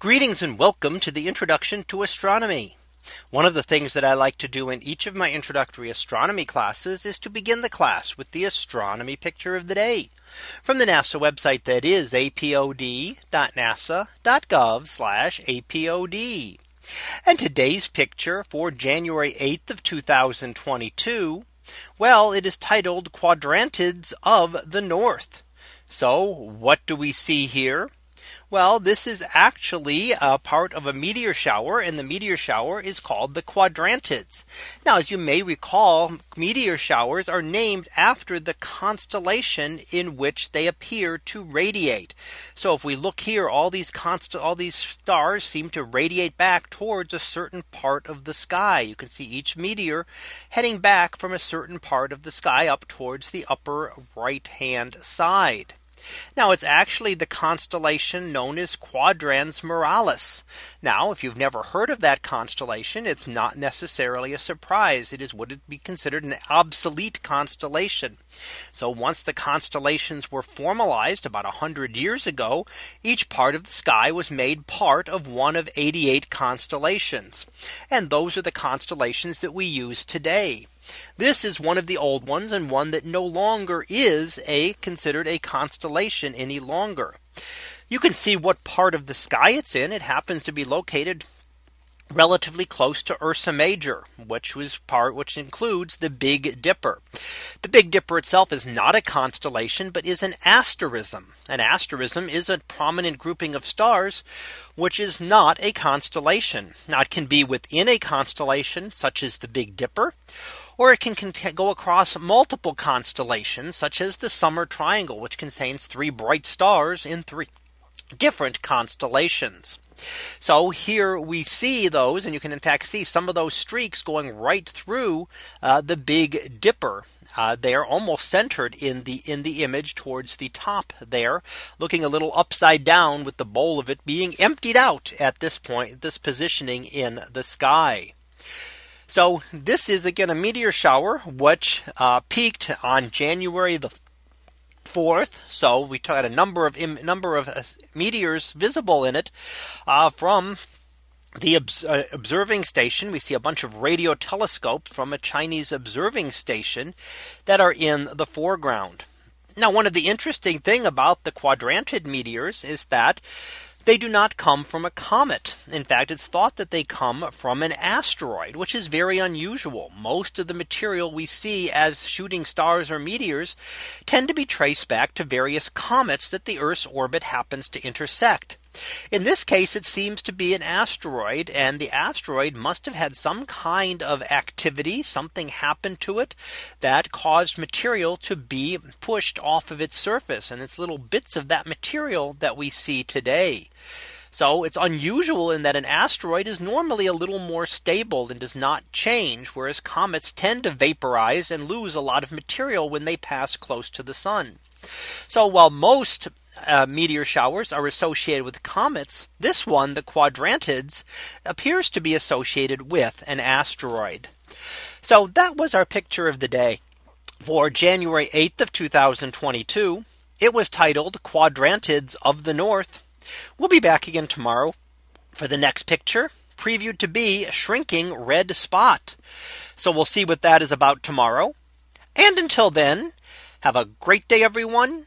Greetings and welcome to the introduction to astronomy. One of the things that I like to do in each of my introductory astronomy classes is to begin the class with the astronomy picture of the day from the NASA website that is apod.nasa.gov apod. And today's picture for January 8th of 2022. Well, it is titled Quadrantids of the North. So what do we see here? Well, this is actually a part of a meteor shower and the meteor shower is called the quadrantids. Now, as you may recall, meteor showers are named after the constellation in which they appear to radiate. So if we look here, all these const all these stars seem to radiate back towards a certain part of the sky. You can see each meteor heading back from a certain part of the sky up towards the upper right hand side. Now it's actually the constellation known as Quadrans Muralis. Now if you've never heard of that constellation, it's not necessarily a surprise. It is what would be considered an obsolete constellation. So once the constellations were formalized about 100 years ago, each part of the sky was made part of one of 88 constellations. And those are the constellations that we use today. This is one of the old ones and one that no longer is a considered a constellation any longer. You can see what part of the sky it's in. It happens to be located relatively close to Ursa Major, which was part which includes the Big Dipper. The Big Dipper itself is not a constellation, but is an asterism. An asterism is a prominent grouping of stars, which is not a constellation. Now it can be within a constellation, such as the Big Dipper, or it can go across multiple constellations such as the summer triangle which contains three bright stars in three different constellations. So here we see those and you can in fact see some of those streaks going right through uh, the Big Dipper. Uh, they are almost centered in the in the image towards the top there looking a little upside down with the bowl of it being emptied out at this point this positioning in the sky. So this is again a meteor shower, which uh, peaked on January the 4th. So we had a number of number of uh, meteors visible in it uh, from the uh, observing station. We see a bunch of radio telescopes from a Chinese observing station that are in the foreground. Now, one of the interesting thing about the quadrantid meteors is that they do not come from a comet. In fact, it's thought that they come from an asteroid, which is very unusual. Most of the material we see as shooting stars or meteors tend to be traced back to various comets that the Earth's orbit happens to intersect. In this case, it seems to be an asteroid and the asteroid must have had some kind of activity. Something happened to it that caused material to be pushed off of its surface and it's little bits of that material that we see today. So it's unusual in that an asteroid is normally a little more stable and does not change, whereas comets tend to vaporize and lose a lot of material when they pass close to the sun. So while most uh, meteor showers are associated with comets, this one, the quadrantids, appears to be associated with an asteroid. So that was our picture of the day for January 8th of 2022. It was titled Quadrantids of the North. We'll be back again tomorrow for the next picture previewed to be a shrinking red spot. So we'll see what that is about tomorrow. And until then, have a great day, everyone,